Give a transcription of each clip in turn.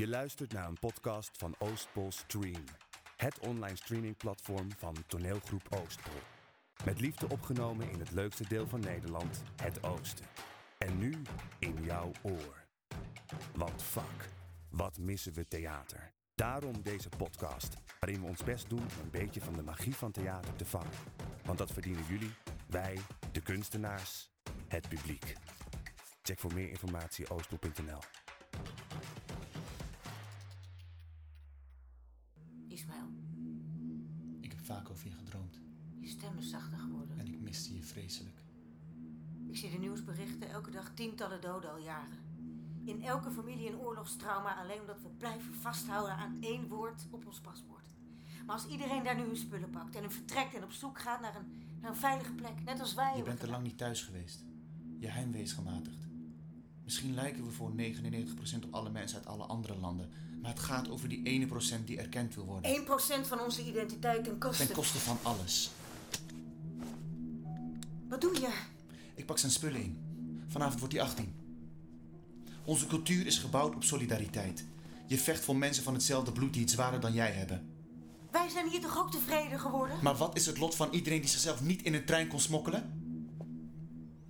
Je luistert naar een podcast van Oostpol Stream. Het online streamingplatform van toneelgroep Oostpol. Met liefde opgenomen in het leukste deel van Nederland, het Oosten. En nu in jouw oor. Want fuck, wat missen we theater. Daarom deze podcast, waarin we ons best doen om een beetje van de magie van theater te vangen. Want dat verdienen jullie, wij, de kunstenaars, het publiek. Check voor meer informatie oostpol.nl. vreselijk. Ik zie de nieuwsberichten, elke dag tientallen doden al jaren. In elke familie een oorlogstrauma alleen omdat we blijven vasthouden aan één woord op ons paspoort. Maar als iedereen daar nu hun spullen pakt en een vertrekt en op zoek gaat naar een, naar een veilige plek, net als wij Je bent te gedaan. lang niet thuis geweest. Je heimwee is gematigd. Misschien lijken we voor 99% op alle mensen uit alle andere landen. Maar het gaat over die ene procent die erkend wil worden. 1% van onze identiteit ten koste. Ten koste van alles. Wat doe je? Ik pak zijn spullen in. Vanavond wordt hij 18. Onze cultuur is gebouwd op solidariteit. Je vecht voor mensen van hetzelfde bloed die het zwaarder dan jij hebben. Wij zijn hier toch ook tevreden geworden? Maar wat is het lot van iedereen die zichzelf niet in een trein kon smokkelen?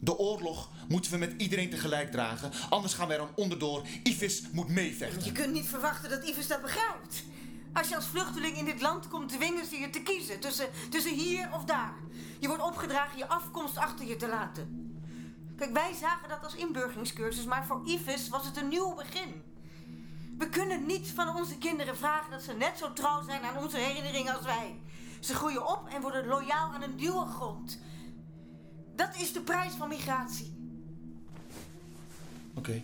De oorlog moeten we met iedereen tegelijk dragen, anders gaan wij er onderdoor. Ivis moet meevechten. Je kunt niet verwachten dat Ives dat begrijpt. Als je als vluchteling in dit land komt, dwingen ze je te kiezen tussen, tussen hier of daar. Je wordt opgedragen je afkomst achter je te laten. Kijk, wij zagen dat als inburgeringscursus, maar voor Ives was het een nieuw begin. We kunnen niet van onze kinderen vragen dat ze net zo trouw zijn aan onze herinneringen als wij. Ze groeien op en worden loyaal aan een nieuwe grond. Dat is de prijs van migratie. Oké.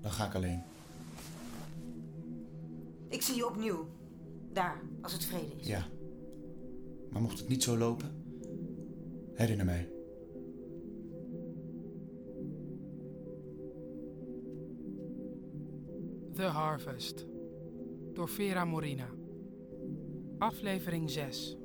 Dan ga ik alleen. Ik zie je opnieuw. Daar, als het vrede is. Ja. Maar mocht het niet zo lopen, herinner mij. The Harvest door Vera Morina. Aflevering 6.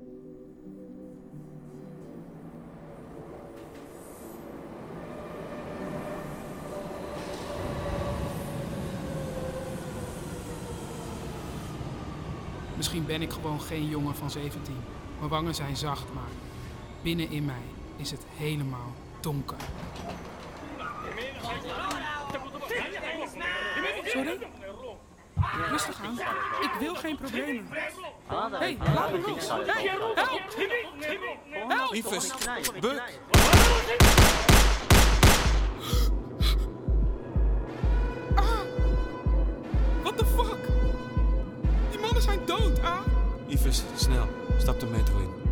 Misschien ben ik gewoon geen jongen van 17. Mijn wangen zijn zacht, maar binnen in mij is het helemaal donker. Sorry? Rustig aan. Ik wil geen problemen. Hé, hey, laat me los. Hey, help! Help! Buk, Ives, snel. Stap de metro in.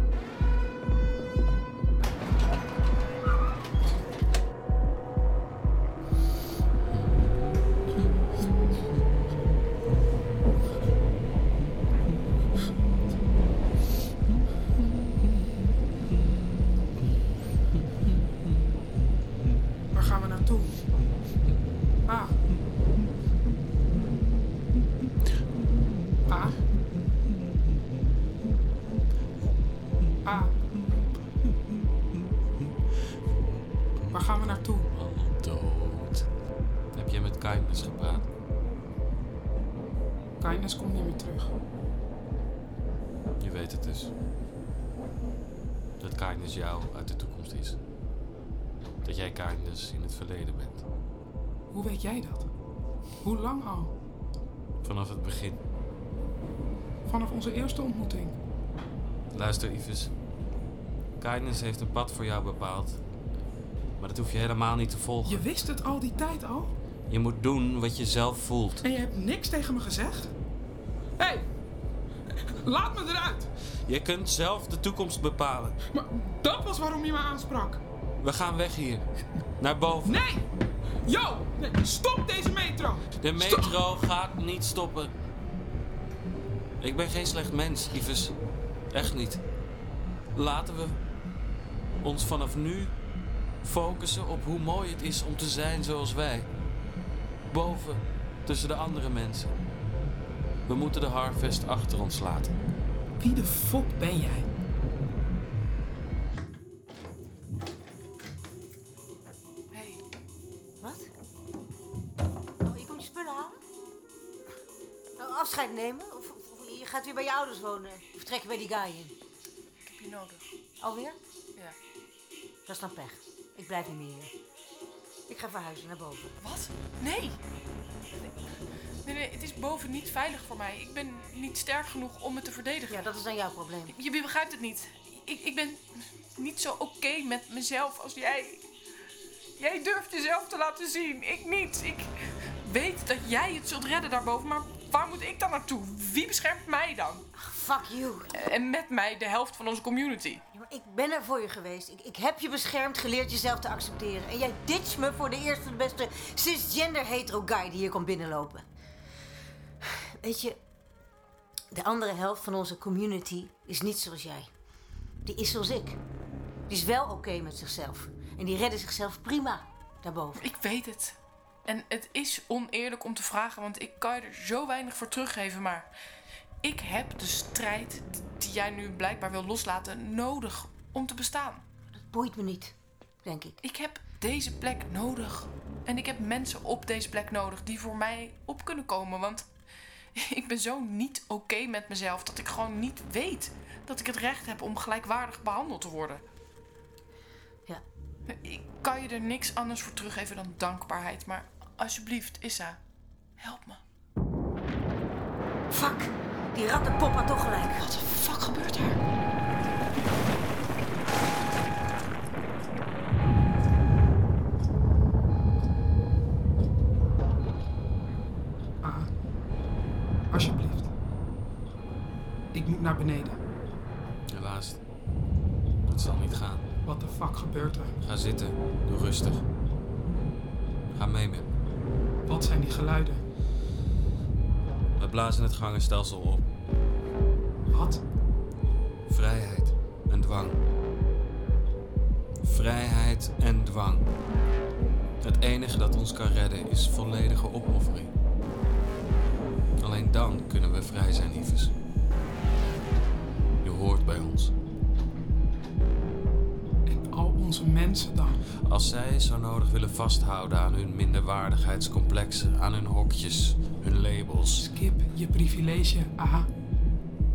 Kindness komt niet meer terug. Je weet het dus. Dat Kindness jou uit de toekomst is. Dat jij Kindness in het verleden bent. Hoe weet jij dat? Hoe lang al? Vanaf het begin. Vanaf onze eerste ontmoeting. Luister, Ives. Kindness heeft een pad voor jou bepaald. Maar dat hoef je helemaal niet te volgen. Je wist het al die tijd al? Je moet doen wat je zelf voelt. En je hebt niks tegen me gezegd? Hé! Hey, laat me eruit! Je kunt zelf de toekomst bepalen. Maar dat was waarom je me aansprak. We gaan weg hier. Naar boven. Nee! Yo! Nee, stop deze metro! De metro gaat niet stoppen. Ik ben geen slecht mens, Ives. Echt niet. Laten we ons vanaf nu focussen op hoe mooi het is om te zijn zoals wij. Boven, tussen de andere mensen. We moeten de Harvest achter ons laten. Wie de fok ben jij? Wat? Oh, je komt je spullen halen? afscheid nemen? Of, of je gaat weer bij je ouders wonen? Of trek je bij die guy in? Ik heb je nodig. Alweer? Ja. Dat is dan pech. Ik blijf niet meer hier. Ik ga verhuizen naar boven. Wat? Nee. Nee, nee, het is boven niet veilig voor mij. Ik ben niet sterk genoeg om me te verdedigen. Ja, dat is dan jouw probleem. Je begrijpt het niet. Ik, ik ben niet zo oké met mezelf als jij. Jij durft jezelf te laten zien. Ik niet. Ik weet dat jij het zult redden daarboven, maar waar moet ik dan naartoe? Wie beschermt mij dan? Fuck you. En met mij de helft van onze community. Ja, maar ik ben er voor je geweest. Ik, ik heb je beschermd, geleerd jezelf te accepteren. En jij ditcht me voor de eerste de beste cisgender hetero guy die hier komt binnenlopen. Weet je, de andere helft van onze community is niet zoals jij. Die is zoals ik. Die is wel oké met zichzelf. En die redden zichzelf prima daarboven. Ik weet het. En het is oneerlijk om te vragen, want ik kan je er zo weinig voor teruggeven. Maar ik heb de strijd die jij nu blijkbaar wil loslaten nodig om te bestaan. Dat boeit me niet, denk ik. Ik heb deze plek nodig. En ik heb mensen op deze plek nodig die voor mij op kunnen komen. Want ik ben zo niet oké met mezelf dat ik gewoon niet weet dat ik het recht heb om gelijkwaardig behandeld te worden. Ik kan je er niks anders voor teruggeven dan dankbaarheid. Maar alsjeblieft, Issa, help me. Fuck, die rattenpop had toch gelijk. Wat de fuck gebeurt er? Ah, alsjeblieft. Ik moet naar beneden. Helaas. Dat zal niet gaan. Wat de fuck gebeurt er? Ga zitten. Doe rustig. Ga mee met me. Wat zijn die geluiden? We blazen het gangenstelsel op. Wat? Vrijheid en dwang. Vrijheid en dwang. Het enige dat ons kan redden is volledige opoffering. Alleen dan kunnen we vrij zijn, Yves. Je hoort bij ons. Onze mensen dan? Als zij zo nodig willen vasthouden aan hun minderwaardigheidscomplexen, aan hun hokjes, hun labels. Skip je privilege, aha.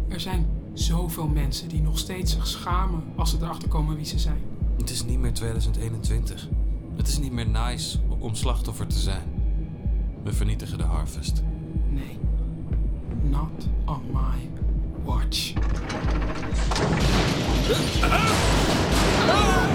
Er zijn zoveel mensen die nog steeds zich schamen als ze erachter komen wie ze zijn. Het is niet meer 2021. Het is niet meer nice om slachtoffer te zijn. We vernietigen de harvest. Nee. Not on my watch. Nee,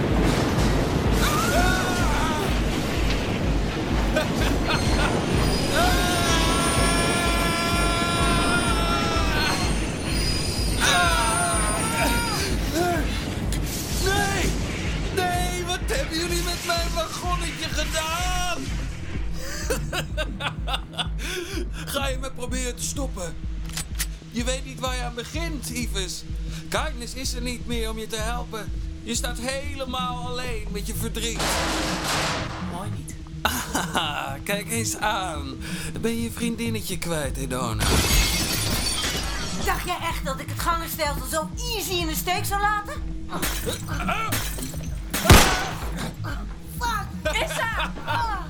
wat hebben jullie met mijn wagonnetje gedaan? Ga je me proberen te stoppen? Je weet niet waar je aan begint, Yves. Kindness is er niet meer om je te helpen. Je staat helemaal alleen met je verdriet. Mooi niet. Ah, kijk eens aan. Ben je je vriendinnetje kwijt, Edona? Dacht jij echt dat ik het gangenstelsel zo easy in de steek zou laten? Fuck! Issa!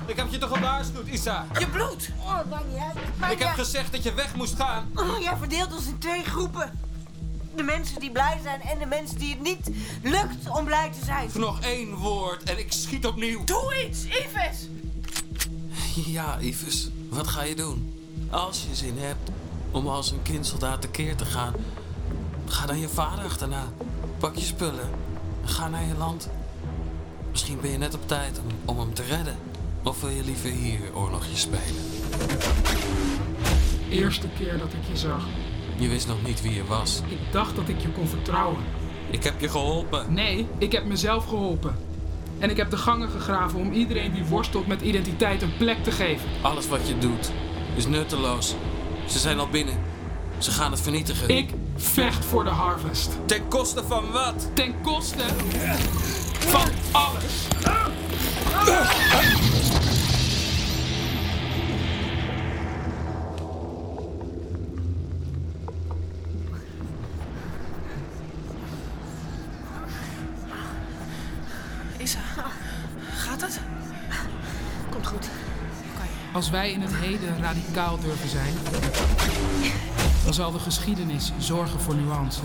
Ik heb je toch gewaarschuwd, Issa? Je bloed! Oh, maakt niet uit. Maakt Ik heb gezegd dat je weg moest gaan. Oh, jij verdeelt ons in twee groepen. De mensen die blij zijn en de mensen die het niet lukt om blij te zijn. Nog één woord en ik schiet opnieuw. Doe iets, Yves! Ja, Yves, wat ga je doen? Als je zin hebt om als een kindsoldaat tekeer te gaan, ga dan je vader achterna. Pak je spullen en ga naar je land. Misschien ben je net op tijd om, om hem te redden. Of wil je liever hier oorlogje spelen? Eerste keer dat ik je zag. Je wist nog niet wie je was. Ik dacht dat ik je kon vertrouwen. Ik heb je geholpen. Nee, ik heb mezelf geholpen. En ik heb de gangen gegraven om iedereen die worstelt met identiteit een plek te geven. Alles wat je doet is nutteloos. Ze zijn al binnen. Ze gaan het vernietigen. Ik vecht voor de harvest. Ten koste van wat? Ten koste van alles. Wij in het heden radicaal durven zijn, dan zal de geschiedenis zorgen voor nuance.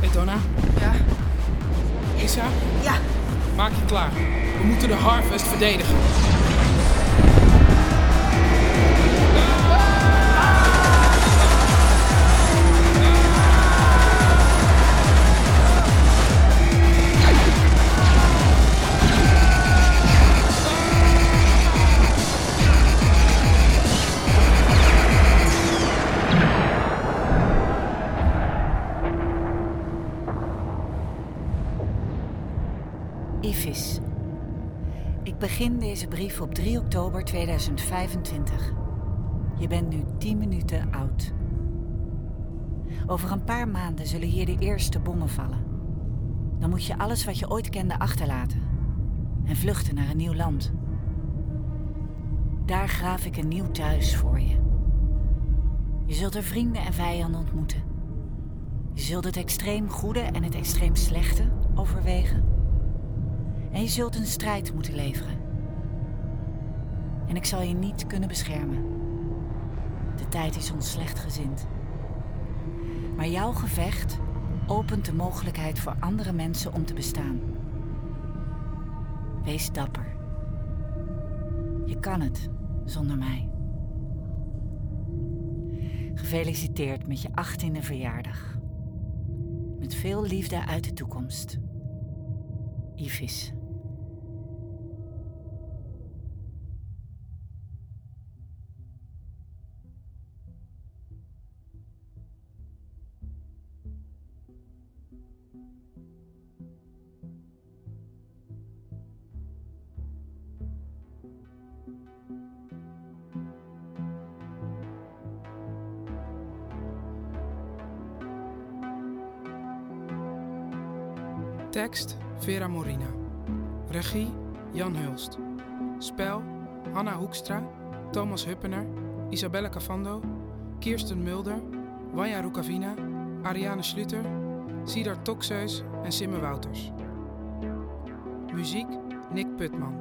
Hey Donna, Ja, Isa, Ja, maak je klaar. We moeten de Harvest verdedigen. Begin deze brief op 3 oktober 2025. Je bent nu 10 minuten oud. Over een paar maanden zullen hier de eerste bommen vallen. Dan moet je alles wat je ooit kende achterlaten en vluchten naar een nieuw land. Daar graaf ik een nieuw thuis voor je. Je zult er vrienden en vijanden ontmoeten. Je zult het extreem goede en het extreem slechte overwegen. En je zult een strijd moeten leveren. En ik zal je niet kunnen beschermen. De tijd is ons slecht gezind. Maar jouw gevecht opent de mogelijkheid voor andere mensen om te bestaan. Wees dapper. Je kan het zonder mij. Gefeliciteerd met je 18e verjaardag. Met veel liefde uit de toekomst. Ivis. Tekst Vera Morina. Regie Jan Hulst. Spel Hanna Hoekstra, Thomas Huppener, Isabelle Cavando, Kirsten Mulder, Wanja Rukavina, Ariane Schluter, Siddar Tokseus en Simme Wouters. Muziek Nick Putman.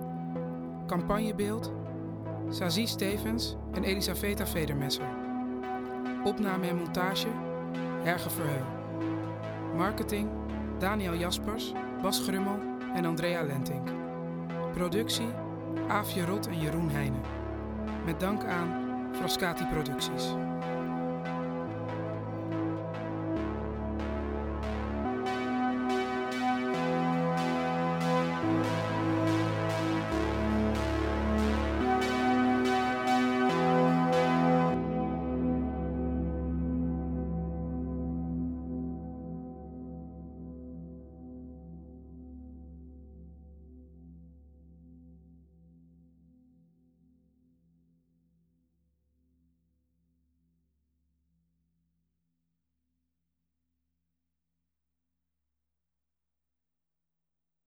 Campagnebeeld Sazie Stevens en Elisaveta Vedermesser. Opname en montage Herge Verheul. Marketing Daniel Jaspers, Bas Grummel en Andrea Lentink. Productie Aafje Rot en Jeroen Heijnen. Met dank aan Frascati Producties.